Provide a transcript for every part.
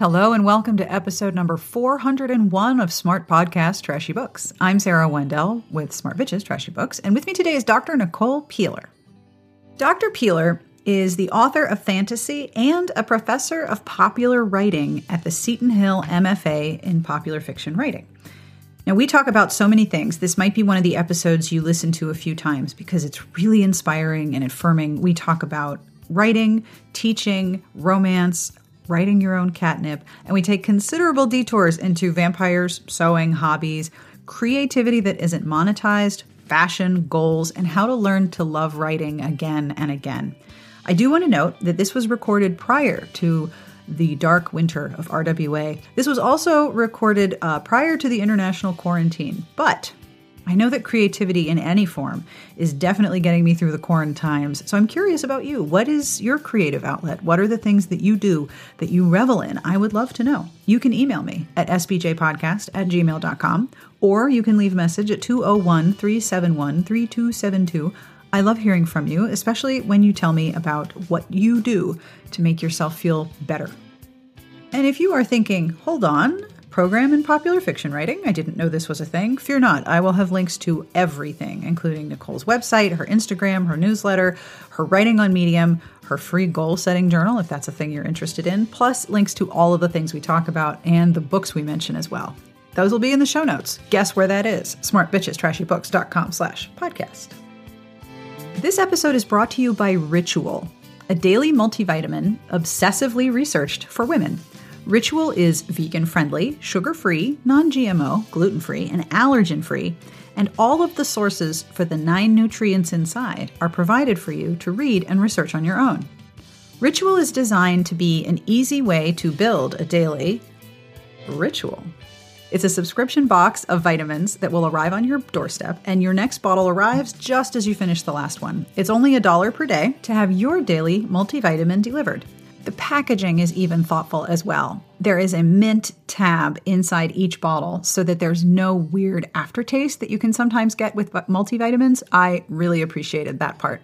Hello and welcome to episode number 401 of Smart Podcast Trashy Books. I'm Sarah Wendell with Smart Bitches Trashy Books, and with me today is Dr. Nicole Peeler. Dr. Peeler is the author of fantasy and a professor of popular writing at the Seton Hill MFA in Popular Fiction Writing. Now, we talk about so many things. This might be one of the episodes you listen to a few times because it's really inspiring and affirming. We talk about writing, teaching, romance, writing your own catnip, and we take considerable detours into vampires, sewing, hobbies, creativity that isn't monetized, fashion, goals, and how to learn to love writing again and again. I do want to note that this was recorded prior to the dark winter of RWA. This was also recorded uh, prior to the international quarantine, but I know that creativity in any form is definitely getting me through the quarantine times. So I'm curious about you. What is your creative outlet? What are the things that you do that you revel in? I would love to know. You can email me at sbjpodcast at gmail.com or you can leave a message at 201 371 3272. I love hearing from you, especially when you tell me about what you do to make yourself feel better. And if you are thinking, hold on, program in popular fiction writing. I didn't know this was a thing. Fear not, I will have links to everything, including Nicole's website, her Instagram, her newsletter, her writing on Medium, her free goal setting journal, if that's a thing you're interested in, plus links to all of the things we talk about and the books we mention as well. Those will be in the show notes. Guess where that is? smartbitchestrashybooks.com slash podcast. This episode is brought to you by Ritual, a daily multivitamin obsessively researched for women. Ritual is vegan friendly, sugar free, non GMO, gluten free, and allergen free, and all of the sources for the nine nutrients inside are provided for you to read and research on your own. Ritual is designed to be an easy way to build a daily ritual. It's a subscription box of vitamins that will arrive on your doorstep, and your next bottle arrives just as you finish the last one. It's only a dollar per day to have your daily multivitamin delivered. The packaging is even thoughtful as well. There is a mint tab inside each bottle so that there's no weird aftertaste that you can sometimes get with multivitamins. I really appreciated that part.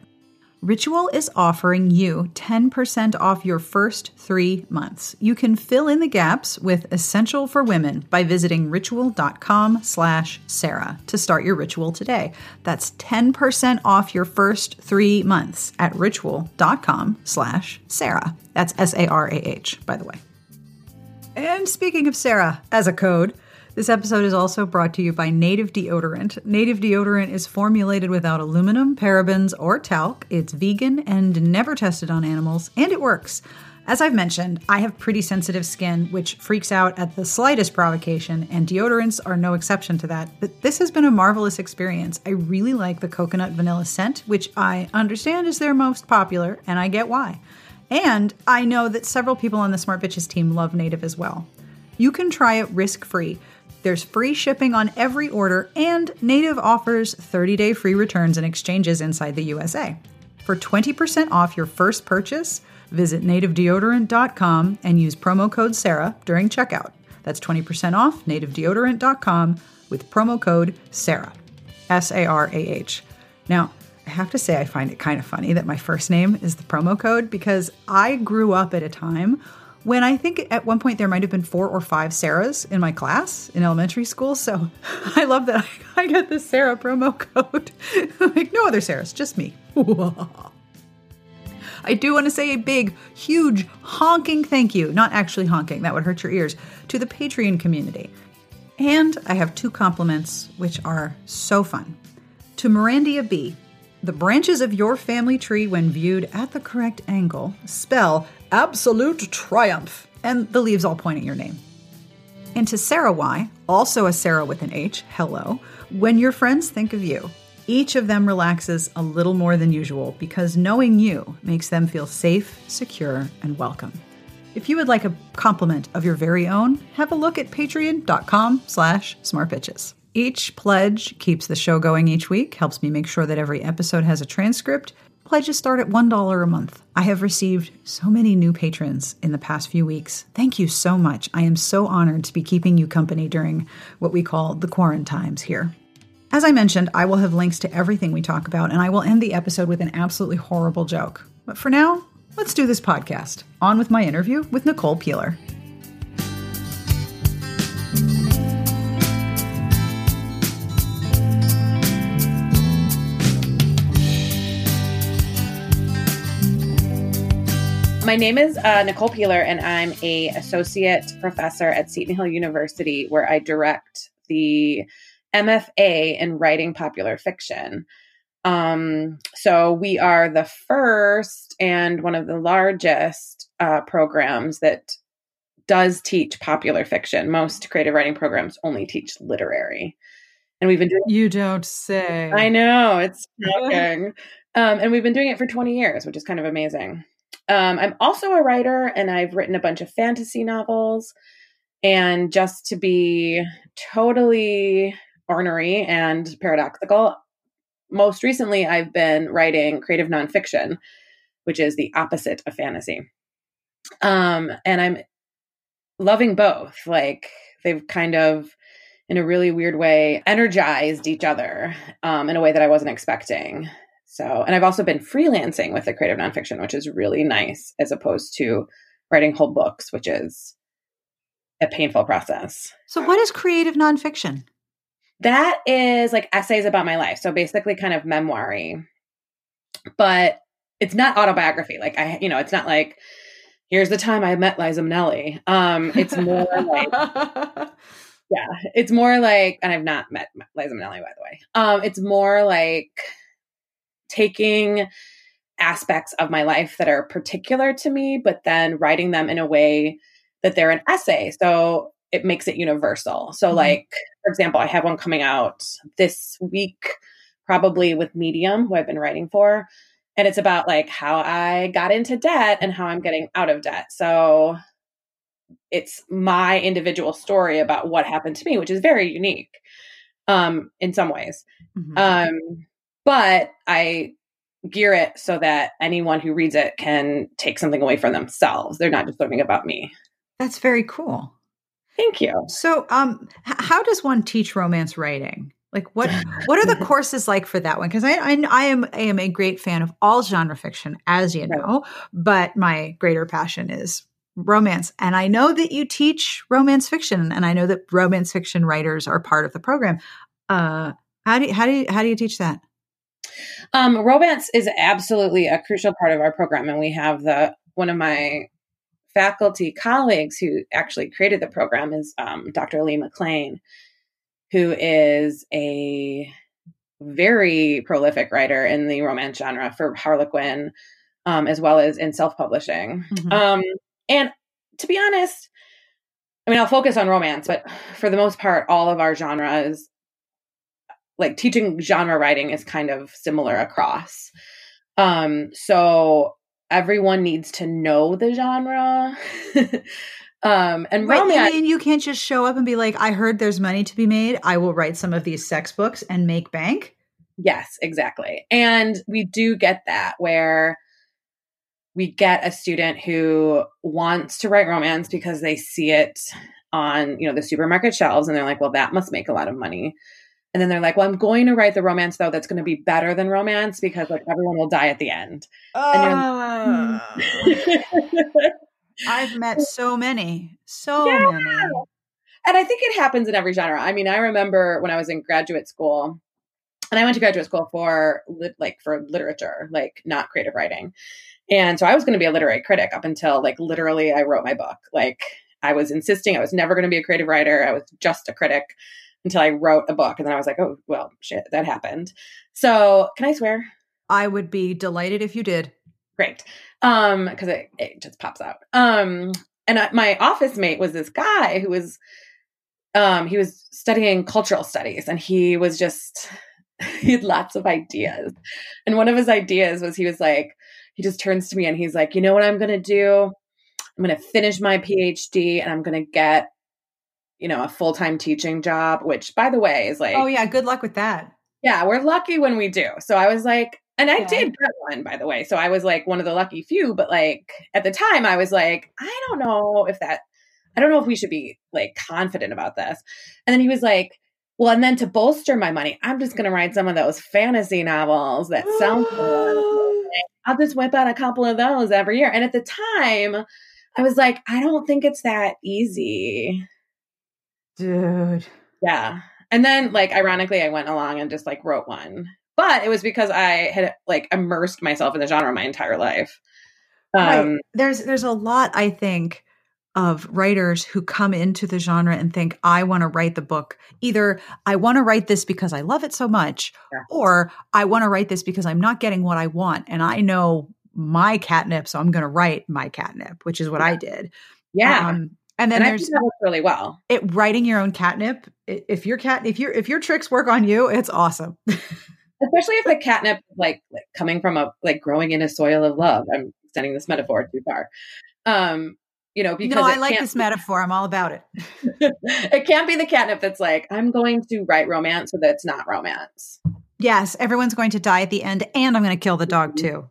Ritual is offering you 10% off your first three months. You can fill in the gaps with Essential for Women by visiting ritual.com slash Sarah to start your ritual today. That's 10% off your first three months at ritual.com slash Sarah. That's S-A-R-A-H, by the way. And speaking of Sarah, as a code, this episode is also brought to you by Native Deodorant. Native Deodorant is formulated without aluminum, parabens, or talc. It's vegan and never tested on animals, and it works. As I've mentioned, I have pretty sensitive skin, which freaks out at the slightest provocation, and deodorants are no exception to that. But this has been a marvelous experience. I really like the coconut vanilla scent, which I understand is their most popular, and I get why. And I know that several people on the Smart Bitches team love Native as well. You can try it risk free. There's free shipping on every order, and Native offers 30 day free returns and exchanges inside the USA. For 20% off your first purchase, visit nativedeodorant.com and use promo code SARAH during checkout. That's 20% off nativedeodorant.com with promo code SARAH. S A R A H. Now, I have to say, I find it kind of funny that my first name is the promo code because I grew up at a time when I think at one point there might have been four or five Sarahs in my class in elementary school. So I love that I, get the Sarah promo code. like, no other Sarahs, just me. I do want to say a big, huge, honking thank you, not actually honking, that would hurt your ears, to the Patreon community. And I have two compliments, which are so fun. To Mirandia B, the branches of your family tree, when viewed at the correct angle, spell absolute triumph, and the leaves all point at your name. And to Sarah Y, also a Sarah with an H, hello, when your friends think of you, each of them relaxes a little more than usual because knowing you makes them feel safe, secure, and welcome. If you would like a compliment of your very own, have a look at patreon.com slash smartbitches. Each pledge keeps the show going each week, helps me make sure that every episode has a transcript, Pledges start at $1 a month. I have received so many new patrons in the past few weeks. Thank you so much. I am so honored to be keeping you company during what we call the quarantines here. As I mentioned, I will have links to everything we talk about, and I will end the episode with an absolutely horrible joke. But for now, let's do this podcast. On with my interview with Nicole Peeler. My name is uh, Nicole Peeler, and I'm a associate professor at Seton Hill University, where I direct the MFA in writing popular fiction. Um, so we are the first and one of the largest uh, programs that does teach popular fiction. Most creative writing programs only teach literary. And we've been doing You don't say. I know, it's shocking. um, and we've been doing it for 20 years, which is kind of amazing. Um, I'm also a writer and I've written a bunch of fantasy novels. And just to be totally ornery and paradoxical, most recently I've been writing creative nonfiction, which is the opposite of fantasy. Um, and I'm loving both. Like they've kind of, in a really weird way, energized each other um, in a way that I wasn't expecting. So, and I've also been freelancing with the creative nonfiction, which is really nice as opposed to writing whole books, which is a painful process. So, what is creative nonfiction? That is like essays about my life. So, basically, kind of memoir but it's not autobiography. Like, I, you know, it's not like, here's the time I met Liza Minnelli. Um, it's more like, yeah, it's more like, and I've not met Liza Minnelli, by the way. Um, it's more like, taking aspects of my life that are particular to me, but then writing them in a way that they're an essay. So it makes it universal. So, mm-hmm. like, for example, I have one coming out this week, probably with Medium, who I've been writing for. And it's about like how I got into debt and how I'm getting out of debt. So it's my individual story about what happened to me, which is very unique um, in some ways. Mm-hmm. Um, but I gear it so that anyone who reads it can take something away from themselves. They're not just learning about me. That's very cool. Thank you. So, um, h- how does one teach romance writing? Like, what what are the courses like for that one? Because I, I, I am I am a great fan of all genre fiction, as you know, but my greater passion is romance. And I know that you teach romance fiction, and I know that romance fiction writers are part of the program. Uh, how do you, how do you, how do you teach that? Um, romance is absolutely a crucial part of our program, and we have the one of my faculty colleagues who actually created the program is um, Dr. Lee McClain, who is a very prolific writer in the romance genre for Harlequin, um, as well as in self publishing. Mm-hmm. Um, and to be honest, I mean, I'll focus on romance, but for the most part, all of our genres like teaching genre writing is kind of similar across. Um, so everyone needs to know the genre. um, and right, romance. I mean, you can't just show up and be like, I heard there's money to be made. I will write some of these sex books and make bank. Yes, exactly. And we do get that where we get a student who wants to write romance because they see it on, you know, the supermarket shelves and they're like, well, that must make a lot of money. And then they're like, well, I'm going to write the romance though that's going to be better than romance because like everyone will die at the end. Uh, I've met so many, so yeah. many. And I think it happens in every genre. I mean, I remember when I was in graduate school, and I went to graduate school for like for literature, like not creative writing. And so I was going to be a literary critic up until like literally I wrote my book. Like I was insisting I was never going to be a creative writer. I was just a critic until I wrote a book. And then I was like, oh, well, shit, that happened. So can I swear? I would be delighted if you did. Great. Um, because it, it just pops out. Um, and I, my office mate was this guy who was, um, he was studying cultural studies and he was just, he had lots of ideas. And one of his ideas was he was like, he just turns to me and he's like, you know what I'm going to do? I'm going to finish my PhD and I'm going to get you know, a full time teaching job, which by the way is like, oh, yeah, good luck with that. Yeah, we're lucky when we do. So I was like, and I did get one, by the way. So I was like one of the lucky few, but like at the time, I was like, I don't know if that, I don't know if we should be like confident about this. And then he was like, well, and then to bolster my money, I'm just going to write some of those fantasy novels that sound I'll just whip out a couple of those every year. And at the time, I was like, I don't think it's that easy. Dude. Yeah. And then like ironically I went along and just like wrote one. But it was because I had like immersed myself in the genre my entire life. Um, right. There's there's a lot I think of writers who come into the genre and think I want to write the book. Either I want to write this because I love it so much Yeah. or I want to write this because I'm not getting what I want and I know my catnip so I'm going to write my catnip, which is what I did. Yeah. Um, and then and there's think that works really well. it writing your own catnip. If your cat if your if your tricks work on you, it's awesome. Especially if the catnip like, like coming from a like growing in a soil of love. I'm extending this metaphor too far. Um, you know, because no, I like this metaphor. I'm all about it. it can't be the catnip that's like, I'm going to write romance so that it's not romance. Yes, everyone's going to die at the end, and I'm going to kill the dog too.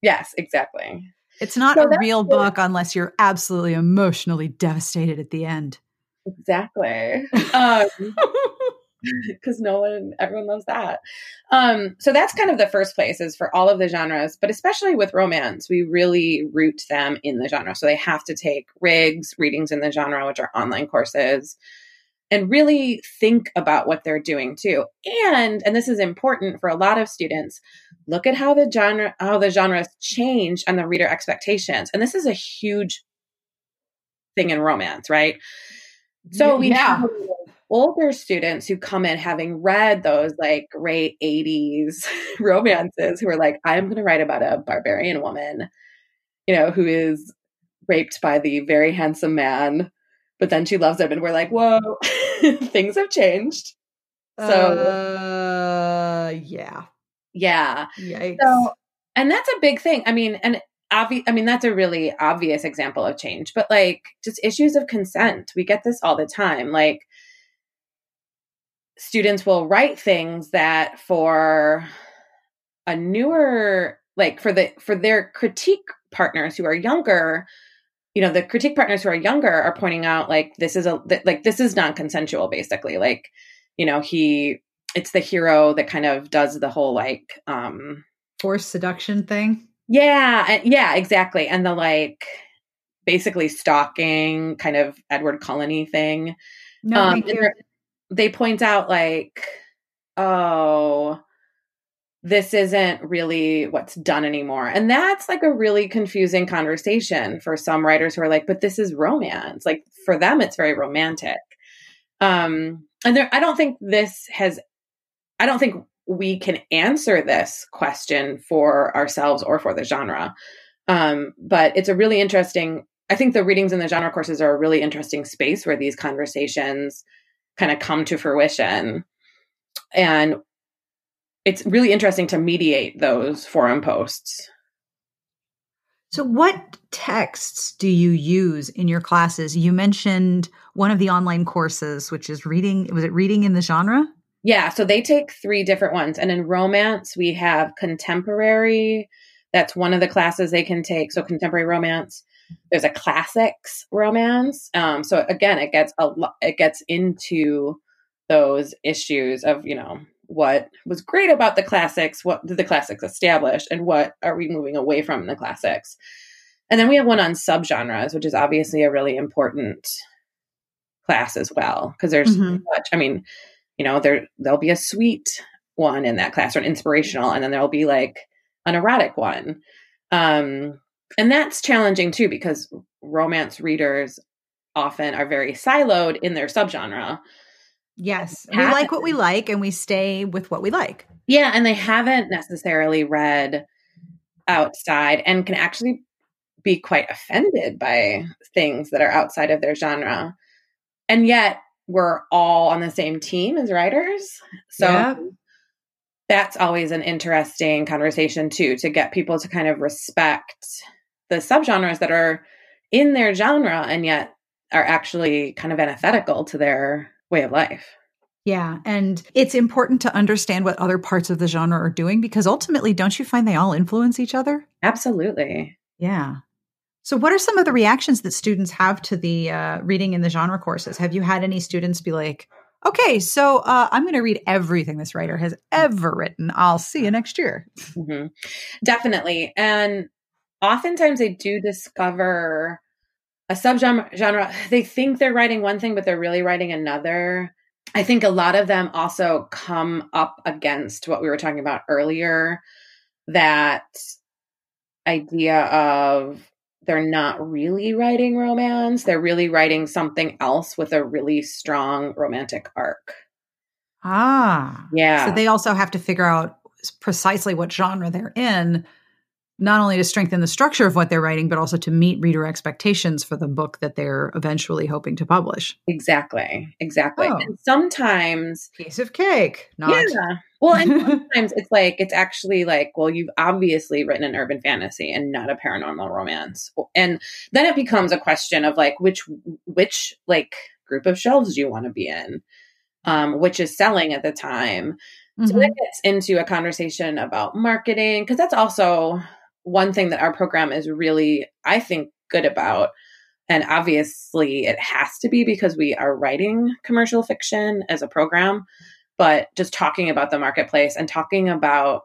Yes, exactly. It's not So a real book unless you're absolutely emotionally devastated at the end. Exactly. Um, because no one everyone loves that um so that's kind of the first place is for all of the genres but especially with romance we really root them in the genre so they have to take rigs readings in the genre which are online courses and really think about what they're doing too. And and this is important for a lot of students look at how the genre how the genres change and the reader expectations. And this is a huge thing in romance right? So we Yeah. have older students who come in having read those like great 80s romances who are like, I'm going to write about a barbarian woman, you know, who is raped by the very handsome man, but then she loves him. And we're like, whoa, things have changed. So, uh, yeah, yeah. yikes. So, and that's a big thing. I mean, and obvious, I mean, that's a really obvious example of change, but like just issues of consent. We get this all the time. Like, students will write things that for a newer like for the for their critique partners who are younger you know the critique partners who are younger are pointing out like this is a th- like this is non-consensual basically like you know he it's the hero that kind of does the whole like um Forced seduction thing. yeah yeah exactly and the like basically stalking kind of edward cullen thing No, um, thank you. they're- they point out like, oh, this isn't really what's done anymore. And that's like a really confusing conversation for some writers who are like, but this is romance. Like for them, it's very romantic. Um, and there, I don't think this has, I don't think we can answer this question for ourselves or for the genre. Um, but it's a really interesting, I think the readings in the genre courses are a really interesting space where these conversations kind of come to fruition. And it's really interesting to mediate those forum posts. So, what texts do you use in your classes? You mentioned one of the online courses, which is reading. Was it reading in the genre? Yeah, so they take three different ones. And in romance, we have contemporary. That's one of the classes they can take. So, contemporary romance. There's a classics romance. Um, so again, it gets a lo- it gets into those issues of you know what was great about the classics, what did the classics establish, and what are we moving away from in the classics. And then we have one on subgenres, which is obviously a really important class as well because there's Mhm. much. I mean, you know, there there'll be a sweet one in that class or an inspirational, and then there'll be like an erotic one. Um, and that's challenging too because romance readers often are very siloed in their subgenre. Yes. We like what we like and we stay with what we like. Yeah, and they haven't necessarily read outside and can actually be quite offended by things that are outside of their genre. And yet we're all on the same team as writers. So Yeah. that's always an interesting conversation too to get people to kind of respect the subgenres that are in their genre and yet are actually kind of antithetical to their way of life. Yeah. And it's important to understand what other parts of the genre are doing because ultimately, don't you find they all influence each other? Absolutely. Yeah. So, what are some of the reactions that students have to the uh, reading in the genre courses? Have you had any students be like, okay, so uh, I'm going to read everything this writer has ever written. I'll see you next year. hmm Definitely. And oftentimes they do discover a subgenre genre. They think they're writing one thing, but they're really writing another. I think a lot of them also come up against what we were talking about earlier that idea of they're not really writing romance. They're really writing something else with a really strong romantic arc. Ah. Yeah. So they also have to figure out precisely what genre they're in, not only to strengthen the structure of what they're writing, but also to meet reader expectations for the book that they're eventually hoping to publish. Exactly. Exactly. Oh. And sometimes Piece of cake. Not. Yeah. Well, and sometimes it's like it's actually like, well, you've obviously written an urban fantasy and not a paranormal romance. And then it becomes a question of like which which like group of shelves do you want to be in? Um, which is selling at the time. So Mhm. that gets into a conversation about marketing because that's also one thing that our program is really, I think, good about. And obviously, it has to be because we are writing commercial fiction as a program. But just talking about the marketplace and talking about,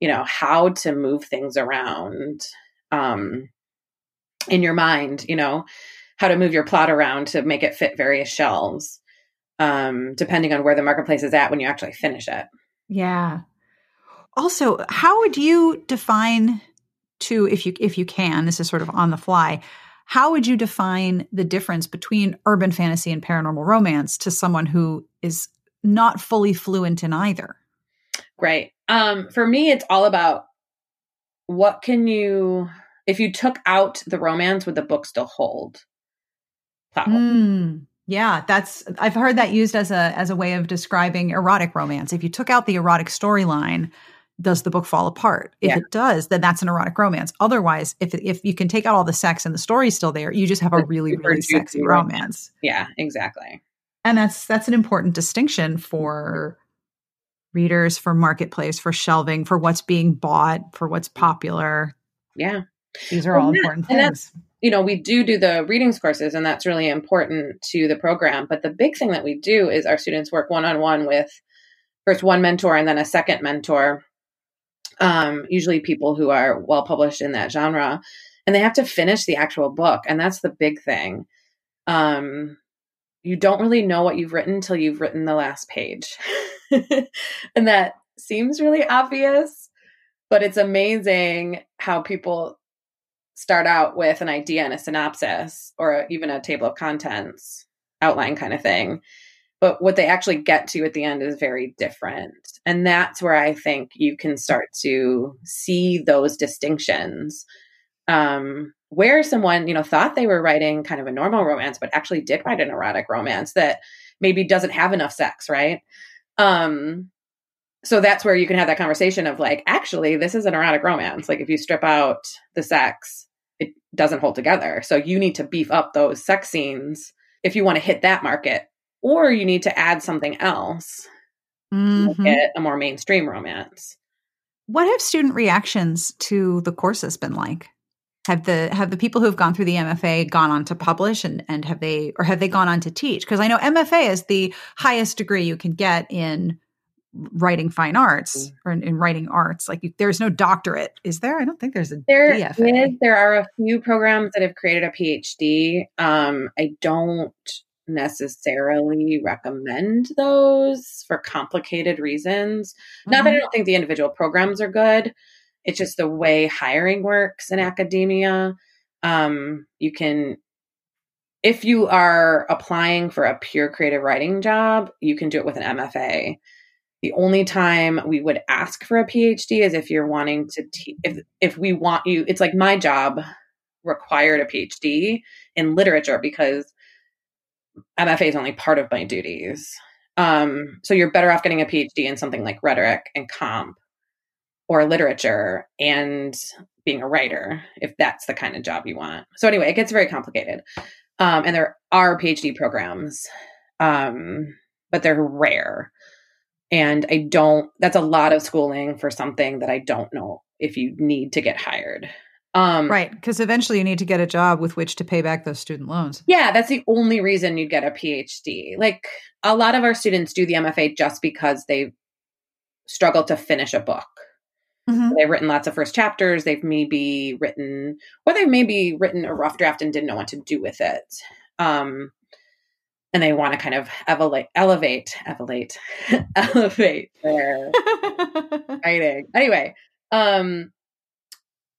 you know, how to move things around um, in your mind, you know, how to move your plot around to make it fit various shelves, um, depending on where the marketplace is at when you actually finish it. Yeah. Also, how would you define to if you if you can, this is sort of on the fly, how would you define the difference between urban fantasy and paranormal romance to someone who is not fully fluent in either? Great. Um, for me, it's all about what can you, if you took out the romance, would the book still hold? Mm, yeah, that's I've heard that used as a as a way of describing erotic romance. If you took out the erotic storyline, does the book fall apart? If Yeah. it does, then that's an erotic romance. Otherwise, if if you can take out all the sex and the story's still there, you just have a really really juicy sexy romance. Yeah, exactly. And that's that's an important distinction for readers, for marketplace, for shelving, for what's being bought, for what's popular. Yeah. These are Well, all yeah, important things. You know, we do do the readings courses, and that's really important to the program. But the big thing that we do is our students work one on one with first one mentor and then a second mentor, um, usually people who are well published in that genre, and they have to finish the actual book. And that's the big thing. Um, you don't really know what you've written until you've written the last page. and that seems really obvious, but it's amazing how people start out with an idea and a synopsis or even a table of contents outline kind of thing. But what they actually get to at the end is very different. And that's where I think you can start to see those distinctions. Um, where someone, you know, thought they were writing kind of a normal romance, but actually did write an erotic romance that maybe doesn't have enough sex, right? Um, so that's where you can have that conversation of like, actually, this is an erotic romance. Like, if you strip out the sex, it doesn't hold together. So you need to beef up those sex scenes if you want to hit that market, or you need to add something else, Mhm. make it a more mainstream romance. What have student reactions to the courses been like? Have the have the people who have gone through the MFA gone on to publish and and have they or have they gone on to teach? Because I know MFA is the highest degree you can get in writing fine arts or in, in writing arts. Like you, there's no doctorate, is there? I don't think there's a There is- there are a few programs that have created a PhD. Um, I don't necessarily recommend those for complicated reasons. Not that I Mhm. don't think the individual programs are good. It's just the way hiring works in academia. Um, you can, if you are applying for a pure creative writing job, you can do it with an MFA. The only time we would ask for a PhD is if you're wanting to, te- if if we want you. It's like my job required a PhD in literature because MFA is only part of my duties. Um, so you're better off getting a PhD in something like rhetoric and comp or literature and being a writer if that's the kind of job you want. So anyway, it gets very complicated. Um, and there are PhD programs, um, but they're rare. And I don't, that's a lot of schooling for something that I don't know if you need to get hired. Um, Right, because eventually you need to get a job with which to pay back those student loans. Yeah, that's the only reason you'd get a PhD. Like a lot of our students do the MFA just because they struggle to finish a book. Mhm. They've written lots of first chapters. They've maybe written, or they've maybe written a rough draft and didn't know what to do with it. Um, and they want to kind of elevate, elevate, elevate, elevate their writing. Anyway, um,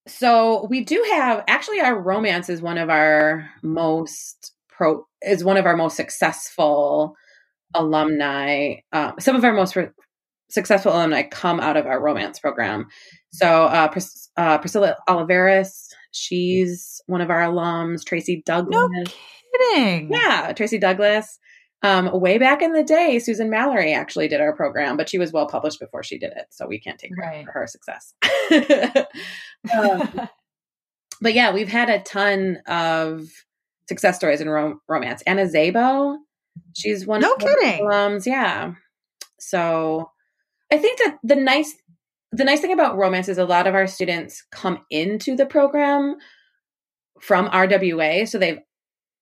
So we do have actually our romance is one of our most pro is one of our most successful alumni. Um, some of our most re- successful alumni come out of our romance program. So uh, Pris- uh, Priscilla Oliveras, she's one of our alums. Tracy Douglas, no kidding. Yeah, Tracy Douglas. Um, way back in the day, Susan Mallery actually did our program, but she was well published before she did it, so we can't take credit right. for her success. um, but yeah, we've had a ton of success stories in rom- romance. Anna Zabo, she's one no of kidding. alums. Yeah, so I think that the nice the nice thing about romance is a lot of our students come into the program from RWA, so they've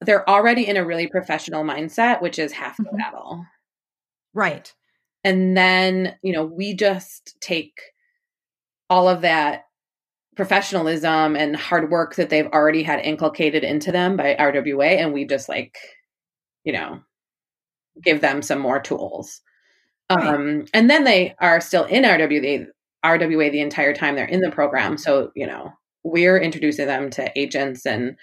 they're already in a really professional mindset, which is half the mm-hmm. battle. Right. And then, you know, we just take all of that professionalism and hard work that they've already had inculcated into them by RWA and we just like, you know, give them some more tools. Right. Um, and then they are still in RWA, RWA the entire time they're in the program. So, you know, we're introducing them to agents and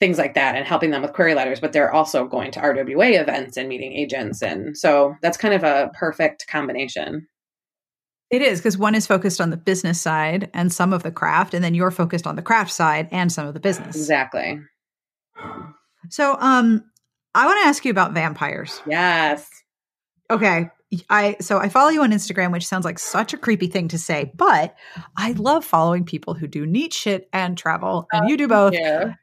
things like that and helping them with query letters, but they're also going to RWA events and meeting agents. And so that's kind of a perfect combination. It is because one is focused on the business side and some of the craft, and then you're focused on the craft side and some of the business. Exactly. So, um, I want to ask you about vampires. Yes. Okay. I so I follow you on Instagram, which sounds like such a creepy thing to say, but I love following people who do neat shit and travel, and oh, you do both. Yeah.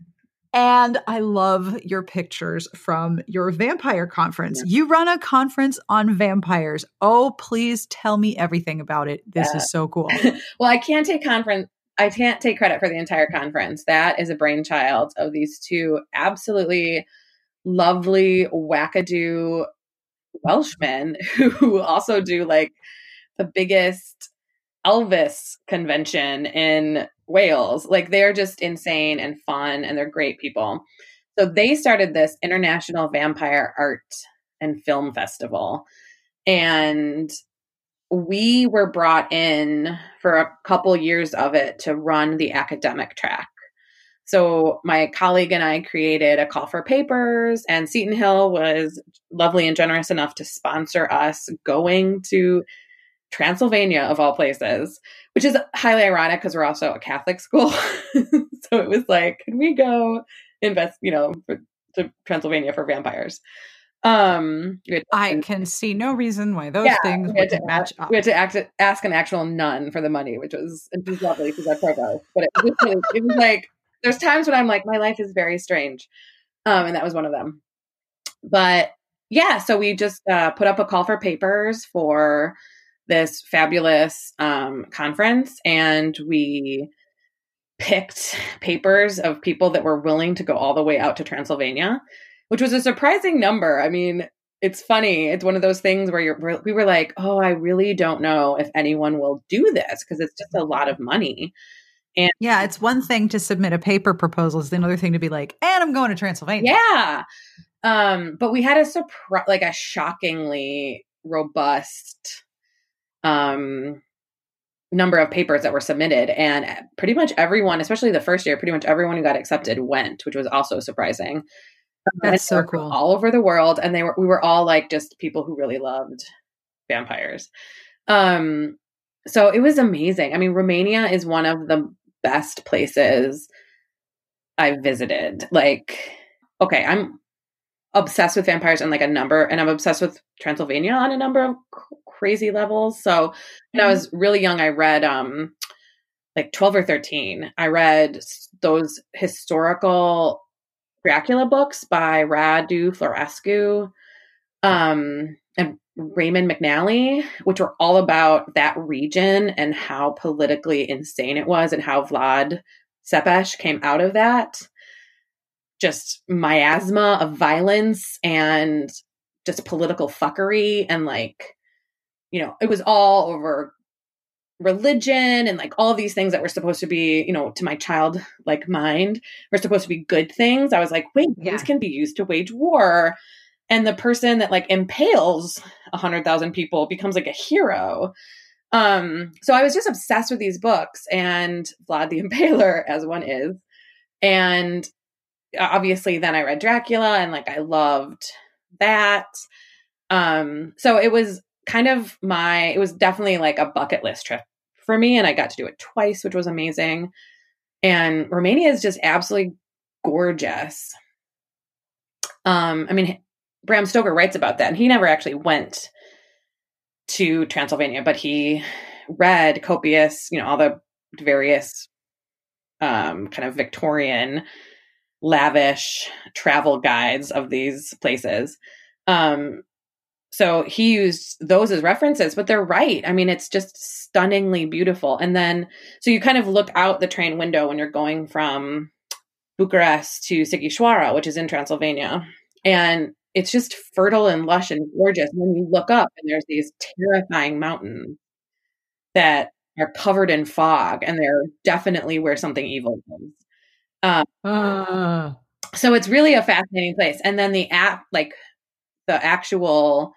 And I love your pictures from your vampire conference. Yeah. You run a conference on vampires. Oh, please tell me everything about it. This yeah. is so cool. well, I can't take conference I can't take credit for the entire conference. That is a brainchild of these two absolutely lovely wackadoo Welshmen who also do like the biggest Elvis convention in Wales. Like they're just insane and fun and they're great people. So they started this International Vampire Art and Film Festival. And we were brought in for a couple years of it to run the academic track. So my colleague and I created a call for papers, and Seton Hill was lovely and generous enough to sponsor us going to Transylvania of all places, which is highly ironic because we're also a Catholic school. so it was like, can we go invest, you know, for, to Transylvania for vampires? Um, I can see no reason why those yeah, things would match up. We had to act, ask an actual nun for the money, which was, it was lovely because I provost. But it was, it was like, there's times when I'm like, my life is very strange. Um, and that was one of them. But yeah, so we just uh, put up a call for papers for this fabulous um, conference and we picked papers of people that were willing to go all the way out to Transylvania, which was a surprising number. I mean, it's funny. It's one of those things where you're, we were like, oh, I really don't know if anyone will do this because it's just a lot of money. And yeah, it's one thing to submit a paper proposal, it's another thing to be like, and I'm going to Transylvania. Yeah. Um, but we had a surprise, like a shockingly robust um, number of papers that were submitted and pretty much everyone especially the first year pretty much everyone who got accepted went which was also surprising. That's so cool. all over the world and they were we were all like just people who really loved vampires. Um so it was amazing. I mean romania is one of the best places i visited. Like okay i'm obsessed with vampires and like a number and i'm obsessed with transylvania on a number of crazy levels. So when I mm-hmm. was really young, I read um like 12 or 13. I read those historical Dracula books by Radu Florescu um, and Raymond McNally, which were all about that region and how politically insane it was and how Vlad Tepes came out of that. Just miasma of violence and just political fuckery and like you know, it was all over religion and like all these things that were supposed to be, you know, to my child like mind were supposed to be good things. I was like, wait, yeah. these can be used to wage war. And the person that like impales a hundred thousand people becomes like a hero. Um, so I was just obsessed with these books and Vlad the Impaler, as one is. And obviously then I read Dracula and like I loved that. Um, so it was kind of my it was definitely like a bucket list trip for me and I got to do it twice, which was amazing. And Romania is just absolutely gorgeous. Um, I mean, Bram Stoker writes about that, and he never actually went to Transylvania, but he read copious, you know, all the various um, kind of Victorian, lavish travel guides of these places. Um, so he used those as references, but they're right. I mean, it's just stunningly beautiful. And then, so you kind of look out the train window when you're going from Bucharest to Sighisoara, which is in Transylvania. And it's just fertile and lush and gorgeous. When you look up and there's these terrifying mountains that are covered in fog, and they're definitely where something evil is. Um, uh. So it's really a fascinating place. And then the app, like the actual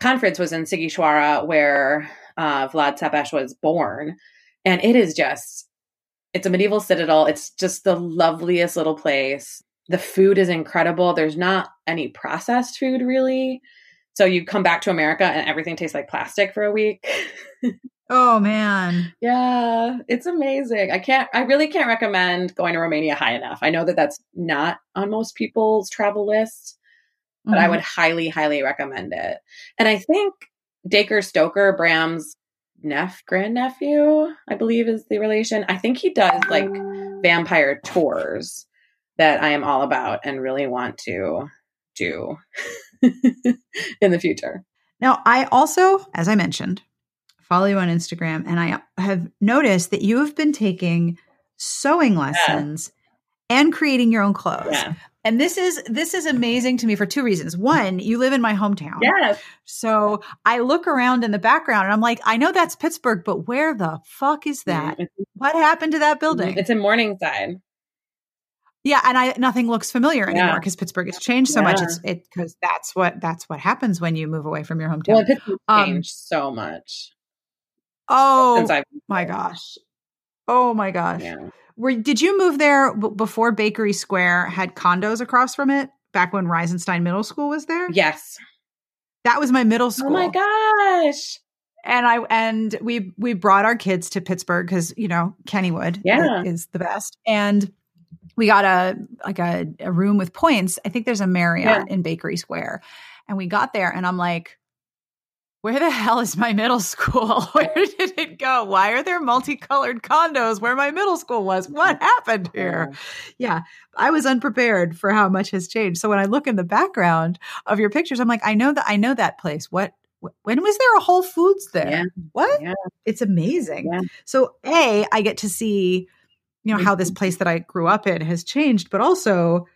conference was in Sighisoara, where uh, Vlad Tepes was born, and it is just it's a medieval citadel. It's just the loveliest little place. The food is incredible. There's not any processed food really. So you come back to America and everything tastes like plastic for a week. oh man. Yeah, it's amazing. I can't I really can't recommend going to Romania high enough. I know that that's not on most people's travel lists, but mm-hmm. I would highly highly recommend it. And I think Dacre Stoker, Bram's neph grandnephew, I believe is the relation. I think he does like vampire tours that I am all about and really want to do in the future. Now, I also, as I mentioned, follow you on Instagram and I have noticed that you have been taking sewing lessons yeah. and creating your own clothes. Yeah. And this is this is amazing to me for two reasons. One, you live in my hometown. Yes. So I look around in the background and I'm like, I know that's Pittsburgh, but where the fuck is that? Mm-hmm. What happened to that building? It's in Morningside. Yeah, and I nothing looks familiar anymore because. Pittsburgh has changed so yeah. much. It's it because that's what that's what happens when you move away from your hometown. Well, Pittsburgh um, changed so much. Oh my gosh! Oh my gosh! Yeah. Were did you move there b- before Bakery Square had condos across from it? Back when Reizenstein Middle School was there? Yes. That was my middle school. Oh my gosh. And I and we we brought our kids to Pittsburgh because you know Kennywood yeah. is the best. And we got a like a, a room with points. I think there's a Marriott yeah. in Bakery Square. And we got there and I'm like, where the hell is my middle school? Where did it go? Why are there multicolored condos where my middle school was? What happened here? Yeah, I was unprepared for how much has changed. So when I look in the background of your pictures, I'm like, I know that I know that place. What when was there a Whole Foods there? Yeah. What? Yeah. It's amazing. Yeah. So A, I get to see, you know, how this place that I grew up in has changed, but also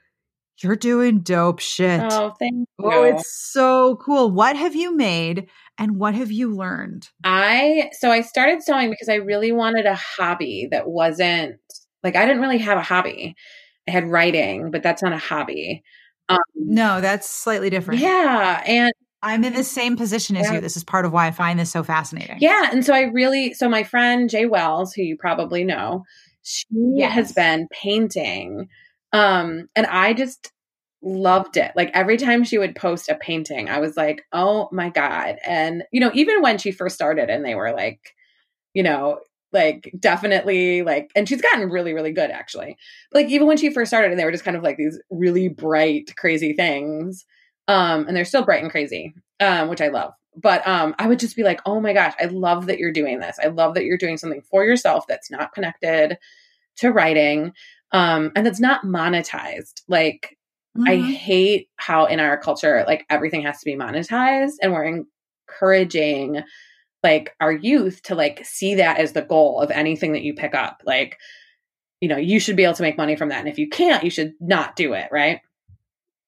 you're doing dope shit. Oh, thank you. Oh, it's so cool. What have you made and what have you learned? I so I started sewing because I really wanted a hobby that wasn't like I didn't really have a hobby. I had writing, but that's not a hobby. Um, no, that's slightly different. Yeah, and I'm in the same position as yeah. you. This is part of why I find this so fascinating. Yeah, and so I really so my friend Jaye Wells, who you probably know, she yes. has been painting um, and I just loved it. Like every time she would post a painting, I was like, oh my God. And, you know, even when she first started and they were like, you know, like definitely like, and she's gotten really, really good actually. Like even when she first started and they were just kind of like these really bright, crazy things. Um, and they're still bright and crazy, um, which I love. But um, I would just be like, oh my gosh, I love that you're doing this. I love that you're doing something for yourself that's not connected to writing um, and that's not monetized. Like, mm-hmm. I hate how in our culture, like everything has to be monetized, and we're encouraging like our youth to like see that as the goal of anything that you pick up. Like, you know, you should be able to make money from that. And if you can't, you should not do it, right?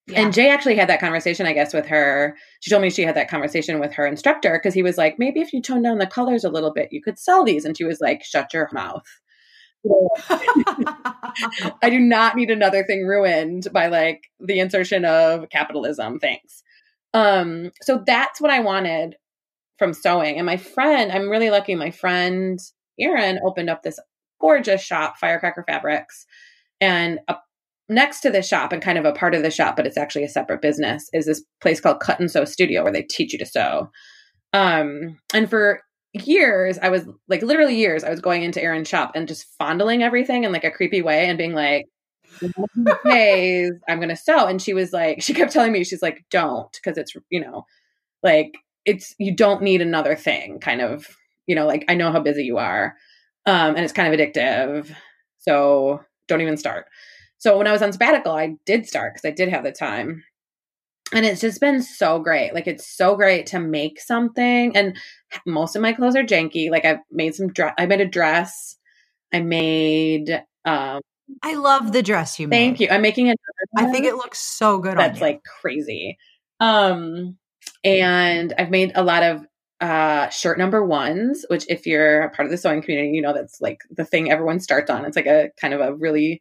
Yeah. And Jaye actually had that conversation, I guess, with her. She told me she had that conversation with her instructor because he was like, maybe if you tone down the colors a little bit, you could sell these. And she was like, shut your mouth. I do not need another thing ruined by like the insertion of capitalism. Thanks. Um, so that's what I wanted from sewing. And my friend, I'm really lucky, my friend Erin opened up this gorgeous shop, Firecracker Fabrics. And next to the shop and kind of a part of the shop, but it's actually a separate business, is this place called Cut and Sew Studio where they teach you to sew. Um, and for years, I was like literally years, I was going into Erin's shop and just fondling everything in like a creepy way and being like, days I'm gonna sew. And she was like, she kept telling me, she's like, don't, because it's you know, like it's you don't need another thing, kind of, you know, like I know how busy you are. Um, and it's kind of addictive. So don't even start. So when I was on sabbatical, I did start because I did have the time. And it's just been so great. Like it's so great to make something. And most of my clothes are janky. Like I've made some dress. I made a dress. I made um I love the dress you made. Thank you. I'm making it. I think it looks so good That's like crazy. Um and I've made a lot of uh shirt number ones, which if you're a part of the sewing community, you know that's like the thing everyone starts on. It's like a kind of a really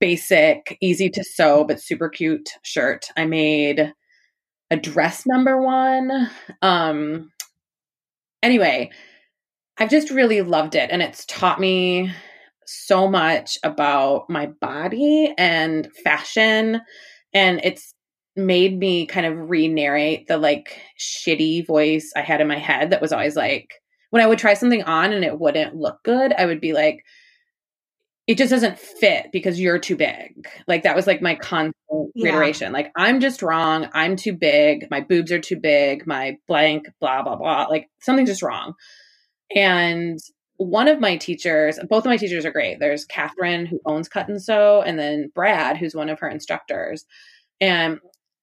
basic, easy to sew, but super cute shirt. I made a dress number one. Um, anyway, I've just really loved it. And it's taught me so much about my body and fashion. And it's made me kind of re narrate the like shitty voice I had in my head that was always like, when I would try something on and it wouldn't look good, I would be like, it just doesn't fit because you're too big. Like that was like my constant yeah. reiteration. Like I'm just wrong. I'm too big. My boobs are too big. My blank, blah, blah, blah. Like something's just wrong. And one of my teachers, both of my teachers are great. There's Catherine who owns Cut and Sew, and then Brad, who's one of her instructors. And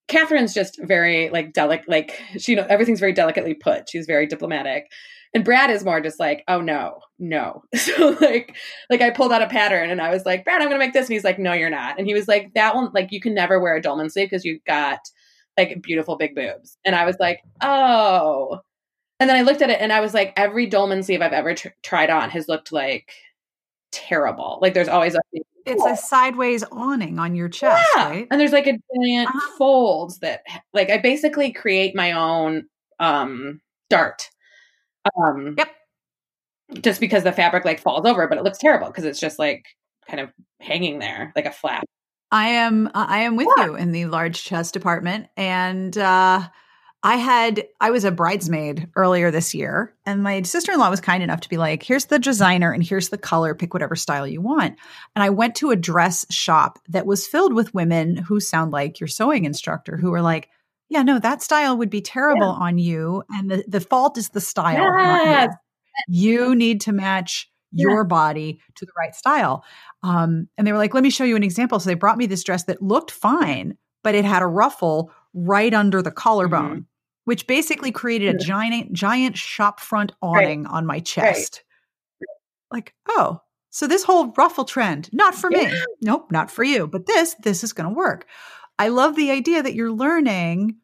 Catherine's just very like delicate, like she you know everything's very delicately put. She's very diplomatic. And Brad is more just like, oh no, no. So like, like I pulled out a pattern and I was like, Brad, I'm gonna make this. And he's like, no, you're not. And he was like, that one, like you can never wear a dolman sleeve because you've got like beautiful big boobs. And I was like, oh. And then I looked at it and I was like, every dolman sleeve I've ever tr- tried on has looked like terrible. Like there's always a it's a sideways awning on your chest, yeah. right? And there's like a giant uh-huh. folds that like I basically create my own um dart um, yep. Just because the fabric like falls over, but it looks terrible because it's just like kind of hanging there like a flap. I am I am with yeah. you in the large chest department, and uh, I had I was a bridesmaid earlier this year, and my sister in law was kind enough to be like, "Here's the designer, and here's the color. Pick whatever style you want." And I went to a dress shop that was filled with women who sound like your sewing instructor, who were like, yeah, no, that style would be terrible yeah. on you. And the, the fault is the style. Yes. You. you need to match your yeah. body to the right style. Um, and they were like, let me show you an example. So they brought me this dress that looked fine, but it had a ruffle right under the collarbone, mm-hmm. which basically created a giant, giant shop front awning right. on my chest. Right. Like, oh, so this whole ruffle trend, not for yeah. me. Nope, not for you. But this, this is going to work. I love the idea that you're learning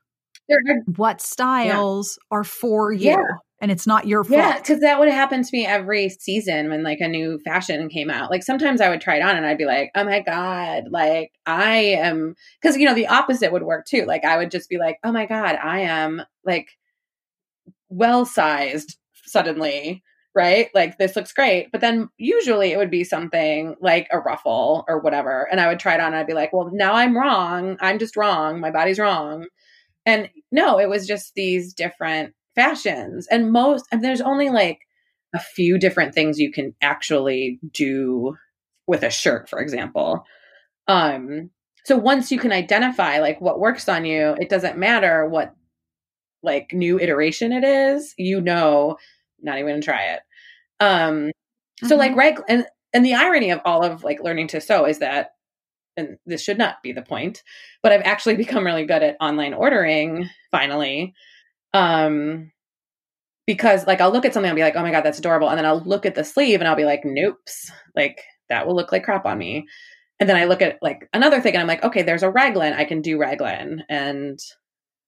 what styles yeah. are for you. Yeah. And it's not your fault. Yeah, because that would happen to me every season when like a new fashion came out. Like sometimes I would try it on and I'd be like, oh my God, like I am because you know, the opposite would work too. Like I would just be like, oh my God, I am like well sized suddenly right? Like this looks great. But then usually it would be something like a ruffle or whatever. And I would try it on and I'd be like, well, now I'm wrong. I'm just wrong. My body's wrong. And no, it was just these different fashions. And most, and there's only like a few different things you can actually do with a shirt, for example. Um, so once you can identify like what works on you, it doesn't matter what like new iteration it is, you know not even gonna try it. Um, mm-hmm. so like mm-hmm. right and and the irony of all of like learning to sew is that and this should not be the point, but I've actually become really good at online ordering finally. Um because like I'll look at something and be like, oh my God, that's adorable. And then I'll look at the sleeve and I'll be like, nope, like that will look like crap on me. And then I look at like another thing and I'm like, okay, there's a raglan. I can do raglan. And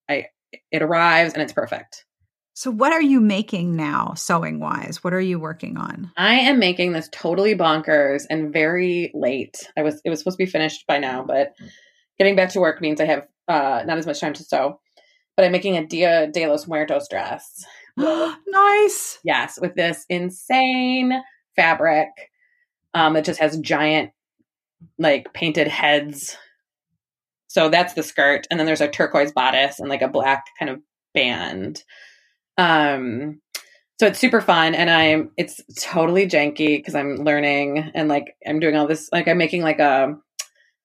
I it arrives and it's perfect. So, what are you making now, sewing wise? What are you working on? I am making this totally bonkers and very late. I was it was supposed to be finished by now, but getting back to work means I have uh, not as much time to sew. But I'm making a Dia de los Muertos dress, nice. Yes, with this insane fabric um, that just has giant, like painted heads. So that's the skirt, and then there's a turquoise bodice and like a black kind of band. Um, so it's super fun, and I'm it's totally janky because I'm learning and like I'm doing all this like I'm making like a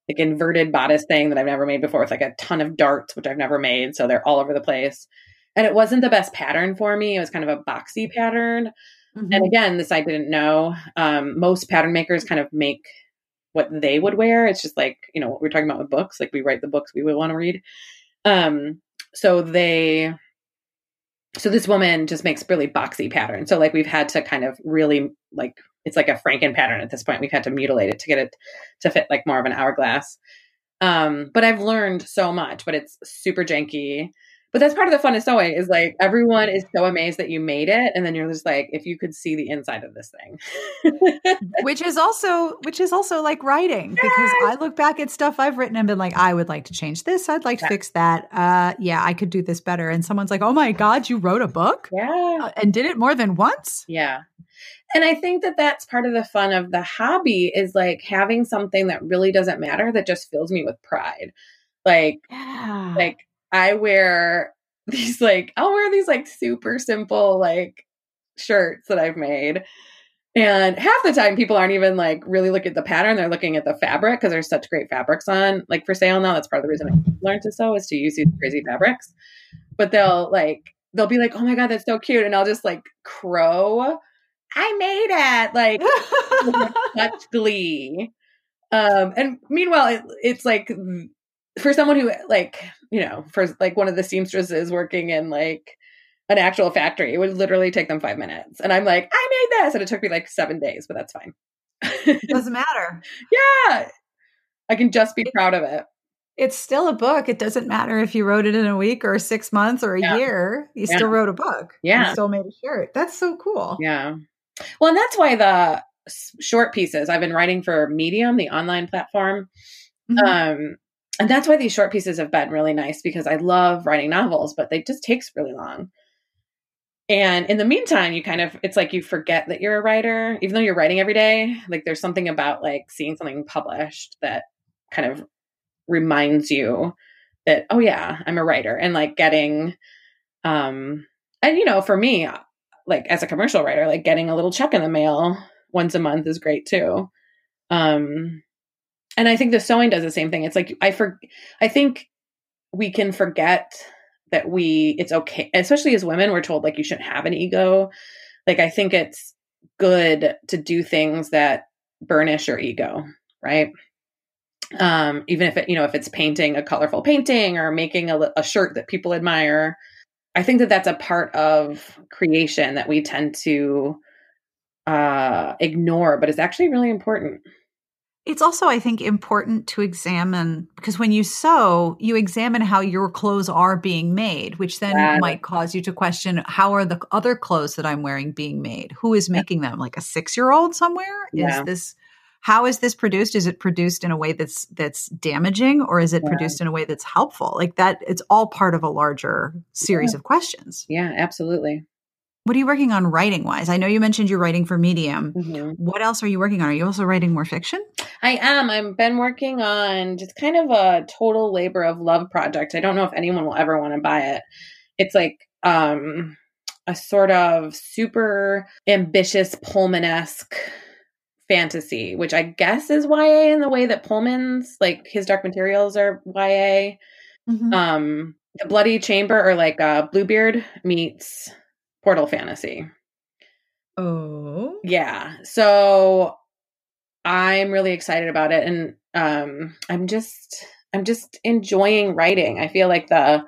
like inverted bodice thing that I've never made before with like a ton of darts, which I've never made. So they're all over the place. And it wasn't the best pattern for me. It was kind of a boxy pattern. Mm-hmm. And again, this I didn't know. Um, most pattern makers kind of make what they would wear. It's just like, you know, what we're talking about with books, like we write the books we would want to read. Um, so they so this woman just makes really boxy patterns. So like we've had to kind of really like it's like a Franken pattern at this point. We've had to mutilate it to get it to fit like more of an hourglass. Um, but I've learned so much, but it's super janky. But that's part of the fun of sewing is like everyone is so amazed that you made it, and then you're just like, if you could see the inside of this thing, which is also which is also like writing yes. because I look back at stuff I've written and been like, I would like to change this, I'd like to yeah. fix that. Uh, yeah, I could do this better. And someone's like, Oh my god, you wrote a book, yeah, uh, and did it more than once, yeah. And I think that that's part of the fun of the hobby is like having something that really doesn't matter that just fills me with pride. Like, yeah. like I wear these like I'll wear these like super simple like shirts that I've made. And half the time people aren't even like really looking at the pattern, they're looking at the fabric because there's such great fabrics on like for sale now. That's part of the reason I learned to sew is to use these crazy fabrics. But they'll like they'll be like, "Oh my god, that's so cute." And I'll just like crow, "I made it." Like such glee. Um and meanwhile it, it's like for someone who like you know for like one of the seamstresses working in like an actual factory. It would literally take them five minutes. And i'm like i made this! And it took me like seven days but that's fine. It doesn't matter. Yeah! I can just be proud of it. it's still a book. It doesn't matter if you wrote it in a week or six months or a yeah. year you yeah. still wrote a book. Yeah. you still made a shirt. That's so cool. Yeah. Well and that's why the short pieces i've been writing for medium the online platform mm-hmm. um and that's why these short pieces have been really nice because I love writing novels, but they just takes really long. And in the meantime, you kind of it's like you forget that you're a writer, even though you're writing every day. Like there's something about like seeing something published that kind of reminds you that oh yeah, I'm a writer and like getting um and you know, for me, like as a commercial writer, like getting a little check in the mail once a month is great too. Um and I think the sewing does the same thing. It's like I for I think we can forget that we it's okay, especially as women, we're told like you shouldn't have an ego. Like I think it's good to do things that burnish your ego, right? Um, even if it, you know, if it's painting a colorful painting or making a, a shirt that people admire, I think that that's a part of creation that we tend to uh, ignore, but it's actually really important. It's also, I think, important to examine because when you sew, you examine how your clothes are being made, which then yeah. might cause you to question how are the other clothes that I'm wearing being made? Who is making them? Like a six year old somewhere? Yeah. Is this how is this produced? Is it produced in a way that's that's damaging or is it yeah. produced in a way that's helpful? Like that it's all part of a larger series of questions. Yeah, absolutely. What are you working on writing wise? I know you mentioned you're writing for Medium. Mm-hmm. What else are you working on? Are you also writing more fiction? I am. I've been working on just kind of a total labor of love project. I don't know if anyone will ever want to buy it. It's like um a sort of super ambitious Pullman-esque fantasy, which I guess is YA in the way that Pullman's like his dark materials are YA. Mm-hmm. Um the Bloody Chamber or like uh Bluebeard meets Portal Fantasy. Oh. Yeah. So I'm really excited about it and um I'm just I'm just enjoying writing. I feel like the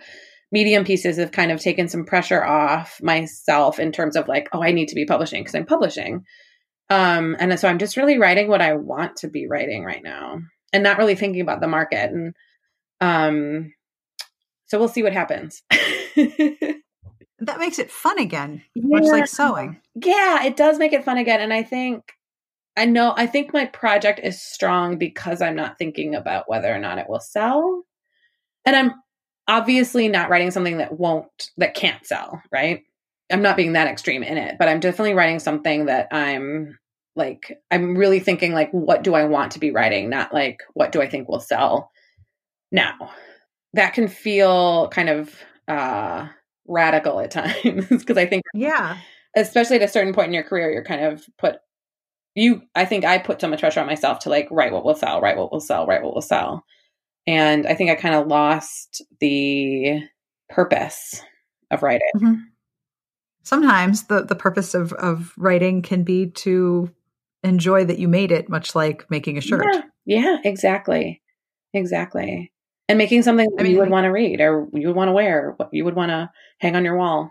medium pieces have kind of taken some pressure off myself in terms of like, oh, I need to be publishing because I'm publishing. Um and so I'm just really writing what I want to be writing right now and not really thinking about the market and um so we'll see what happens. that makes it fun again, yeah. much like sewing. Yeah, it does make it fun again. And I think, I know, I think my project is strong because I'm not thinking about whether or not it will sell. And I'm obviously not writing something that won't, that can't sell, right? I'm not being that extreme in it, but I'm definitely writing something that I'm like I'm really thinking like what do I want to be writing, not like what do I think will sell now. That can feel kind of uh radical at times because I think yeah, especially at a certain point in your career you're kind of put you I think I put so much pressure on myself to like write what will sell, write what will sell, write what will sell. And I think I kind of lost the purpose of writing. Mm-hmm. Sometimes the the purpose of of writing can be to enjoy that you made it, much like making a shirt. Yeah, yeah exactly. Exactly. And making something I mean, you would want to read or you would want to wear, what you would want to hang on your wall.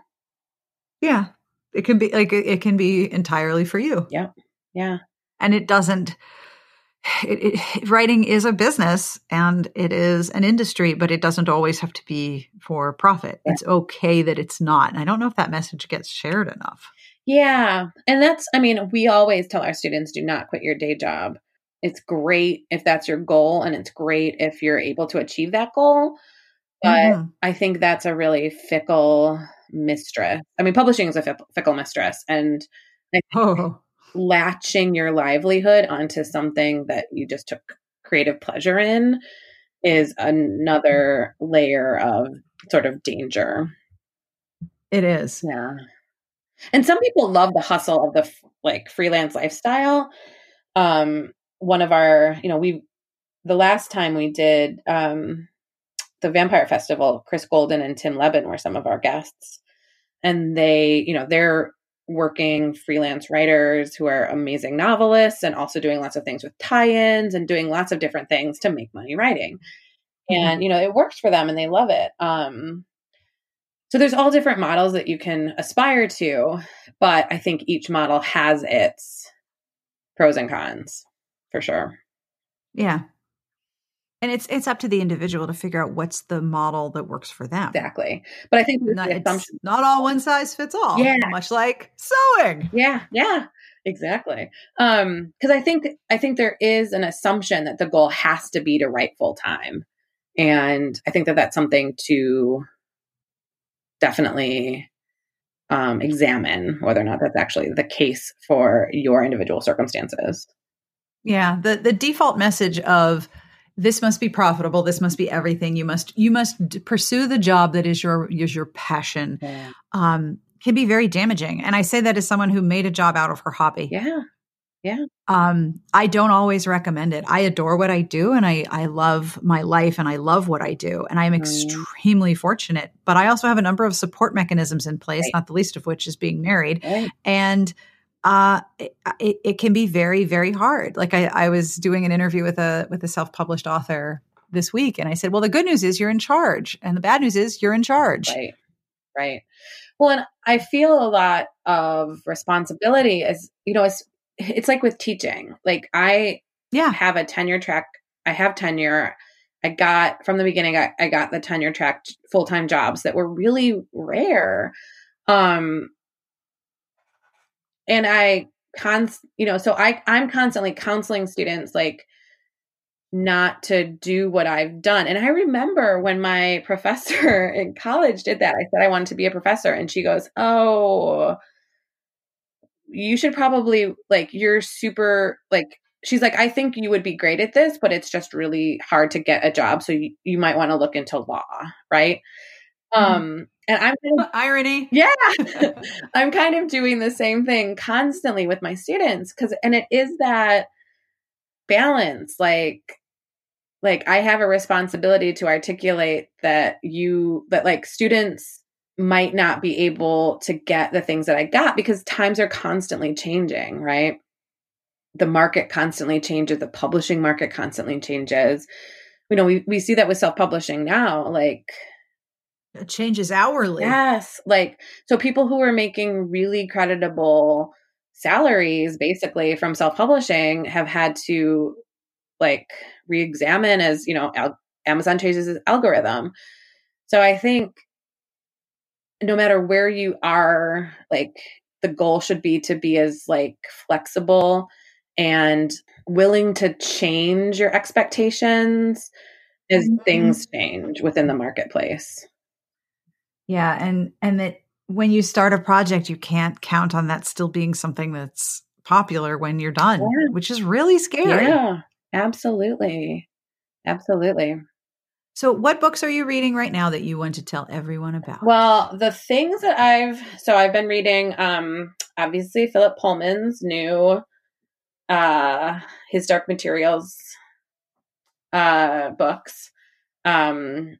Yeah. It can be like it can be entirely for you. Yeah. Yeah. And it doesn't it, it, writing is a business and it is an industry, but it doesn't always have to be for profit. Yeah. It's okay that it's not. And I don't know if that message gets shared enough. Yeah. And that's, I mean, we always tell our students do not quit your day job. It's great if that's your goal, and it's great if you're able to achieve that goal. But mm-hmm. I think that's a really fickle mistress. I mean, publishing is a fickle mistress. And oh latching your livelihood onto something that you just took creative pleasure in is another layer of sort of danger. It is. Yeah. And some people love the hustle of the like freelance lifestyle. Um one of our, you know, we the last time we did um the Vampire Festival, Chris Golden and Tim Lebbon were some of our guests. And they, you know, they're working freelance writers who are amazing novelists and also doing lots of things with tie-ins and doing lots of different things to make money writing. Mm-hmm. And you know, it works for them and they love it. Um so there's all different models that you can aspire to, but I think each model has its pros and cons for sure. Yeah. And it's it's up to the individual to figure out what's the model that works for them. Exactly. But i think not, not all one size fits all yeah. much like sewing. Yeah yeah exactly. Um because i think i think there is an assumption that the goal has to be to write full time. And i think that that's something to definitely um, examine whether or not that's actually the case for your individual circumstances yeah the the default message of this must be profitable this must be everything you must you must pursue the job that is your is your passion yeah. um can be very damaging and i say that as someone who made a job out of her hobby yeah yeah um i don't always recommend it i adore what i do and i i love my life and i love what i do and i'm mm. extremely fortunate but i also have a number of support mechanisms in place right. not the least of which is being married right. and uh, it, it can be very, very hard. Like I, I was doing an interview with a with a self published author this week, and I said, "Well, the good news is you're in charge, and the bad news is you're in charge." Right, right. Well, and I feel a lot of responsibility as you know, it's it's like with teaching. Like I, yeah, have a tenure track. I have tenure. I got from the beginning. I, I got the tenure track full time jobs that were really rare. Um, and I cons you know so I I'm constantly counseling students like not to do what I've done. And I remember when my professor in college did that. I said I wanted to be a professor and she goes, "Oh, you should probably like you're super like she's like I think you would be great at this, but it's just really hard to get a job, so you, you might want to look into law, right?" Mm-hmm. Um and I'm kind of, irony. Yeah. I'm kind of doing the same thing constantly with my students cuz and it is that balance like like I have a responsibility to articulate that you that like students might not be able to get the things that I got because times are constantly changing, right? The market constantly changes, the publishing market constantly changes. You know, we we see that with self-publishing now, like it changes hourly. Yes. Like, so people who are making really creditable salaries basically from self publishing have had to like re examine as, you know, al- Amazon changes its algorithm. So I think no matter where you are, like, the goal should be to be as like flexible and willing to change your expectations as mm-hmm. things change within the marketplace. Yeah, and and that when you start a project, you can't count on that still being something that's popular when you're done, Yeah. which is really scary. Yeah, absolutely. Absolutely. So, what books are you reading right now that you want to tell everyone about? Well, the things that I've so I've been reading um obviously Philip Pullman's new uh his Dark Materials uh books. Um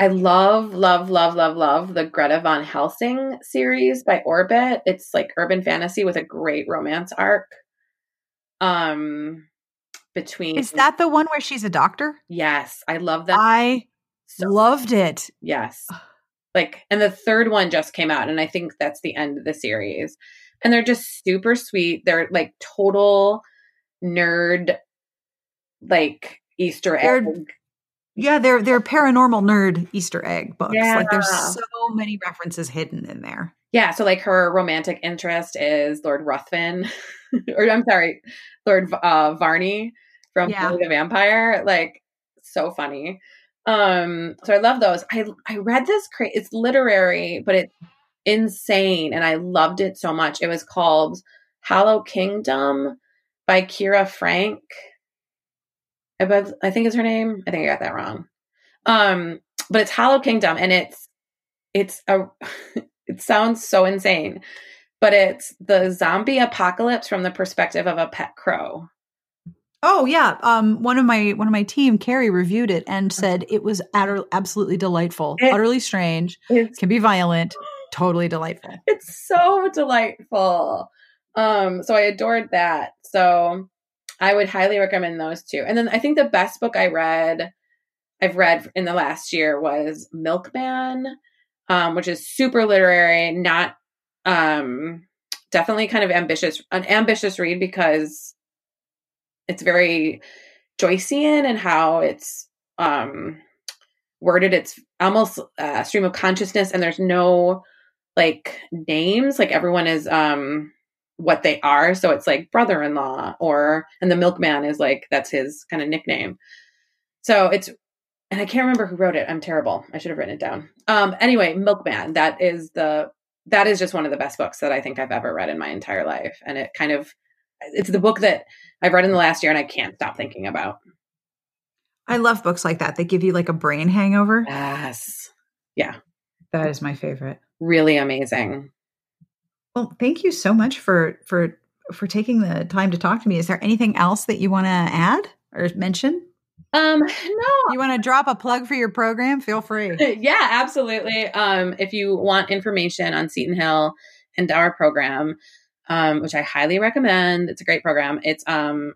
I love love love love love the Greta von Helsing series by Orbit. It's like urban fantasy with a great romance arc. Um between is that the one where she's a doctor? Yes, I love that. I so loved it. Yes. Like, and the third one just came out, and I think that's the end of the series. And they're just super sweet. They're like total nerd, like Easter egg. They're- Yeah, they're they're paranormal nerd Easter egg books. Like there's so many references hidden in there. Yeah. So, like, her romantic interest is Lord Ruthven, or I'm sorry, Lord uh, Varney from Yeah. The Vampire. Like, so funny. Um, so I love those. I I read this cra- it's literary, but it's insane, and I loved it so much. It was called Hollow Kingdom by Kira Frank. I I think is her name. I think I got that wrong. Um, but it's Hollow Kingdom, and it's it's a it sounds so insane, but it's the zombie apocalypse from the perspective of a pet crow. Oh yeah, um, one of my one of my team, Carrie, reviewed it and said it was utter, absolutely delightful, It- utterly strange, can be violent, totally delightful. it's so delightful. Um, so I adored that. So I would highly recommend those two. And then I think the best book I read, I've read in the last year was Milkman, um, which is super literary, not um definitely kind of ambitious, an ambitious read because it's very Joycean and how it's um worded. It's almost uh, stream of consciousness, and there's no like names like everyone is um what they are. So it's like brother-in-law or and the milkman is like that's his kind of nickname. So it's and i can't remember who wrote it. I'm terrible. I should have written it down. Um anyway milkman that is the that is just one of the best books that i think i've ever read in my entire life. And it kind of it's the book that i've read in the last year and i can't stop thinking about. I love books like that. They give you like a brain hangover. yes. Yeah. That is my favorite. really amazing Well, thank you so much for for for taking the time to talk to me. Is there anything else that you want to add or mention? um no You want to drop a plug for your program? Feel free. yeah, absolutely. Um, if you want information on Seton Hill and our program, um, which I highly recommend, it's a great program. It's um,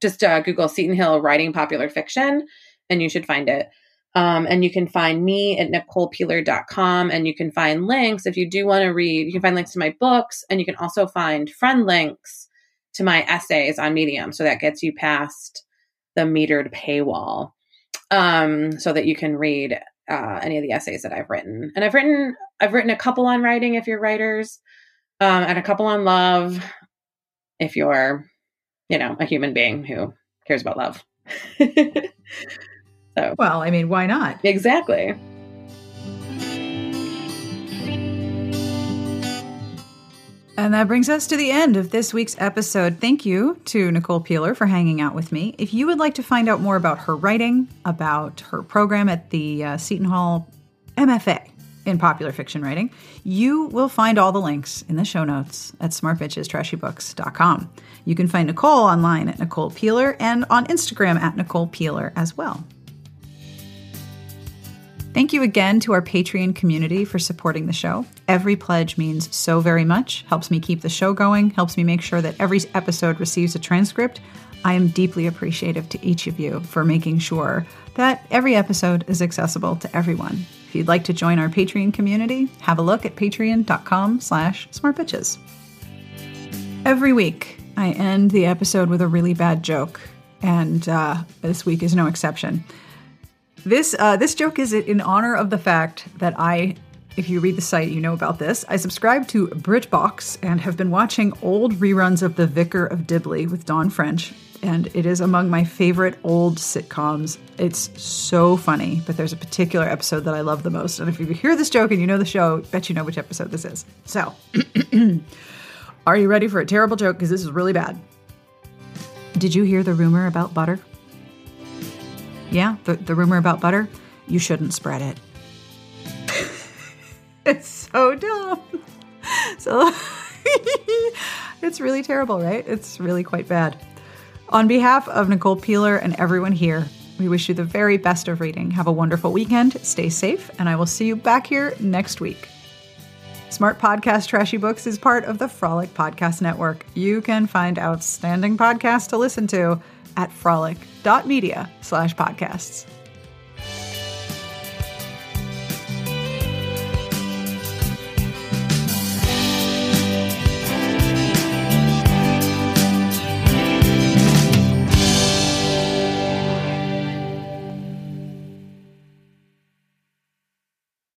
just uh, Google Seton Hill writing popular fiction, and you should find it. Um, and you can find me at NicolePeeler.com, and you can find links if you do want to read. You can find links to my books, and you can also find friend links to my essays on Medium. So that gets you past the metered paywall um, so that you can read uh, any of the essays that I've written. And I've written I've written a couple on writing if you're writers, um, and a couple on love if you're, you know, a human being who cares about love. so Well, I mean, why not? exactly. And that brings us to the end of this week's episode. Thank you to Nicole Peeler for hanging out with me. If you would like to find out more about her writing, about her program at the uh, Seton Hall MFA in popular fiction writing, you will find all the links in the show notes at smartbitchestrashybooks.com. You can find Nicole online at Nicole Peeler and on Instagram at Nicole Peeler as well. Thank you again to our Patreon community for supporting the show. Every pledge means so very much, helps me keep the show going, helps me make sure that every episode receives a transcript. I am deeply appreciative to each of you for making sure that every episode is accessible to everyone. If you'd like to join our Patreon community, have a look at patreon.com slash smartbitches. Every week, I end the episode with a really bad joke, and uh, this week is no exception. This uh, this joke is in honor of the fact that I, if you read the site, you know about this. I subscribe to BritBox and have been watching old reruns of The Vicar of Dibley with Dawn French and it is among my favorite old sitcoms. It's so funny, but there's a particular episode that I love the most. And if you hear this joke and you know the show, bet you know which episode this is. So, are you ready for a terrible joke? Because this is really bad. Did you hear the rumor about butter? Yeah, the, the rumor about butter? You shouldn't spread it. it's so dumb. So it's really terrible, right? It's really quite bad. On behalf of Nicole Peeler and everyone here, we wish you the very best of reading. Have a wonderful weekend, stay safe, and I will see you back here next week. Smart Podcast Trashy Books is part of the Frolic Podcast Network. You can find outstanding podcasts to listen to at frolic.media slash podcasts.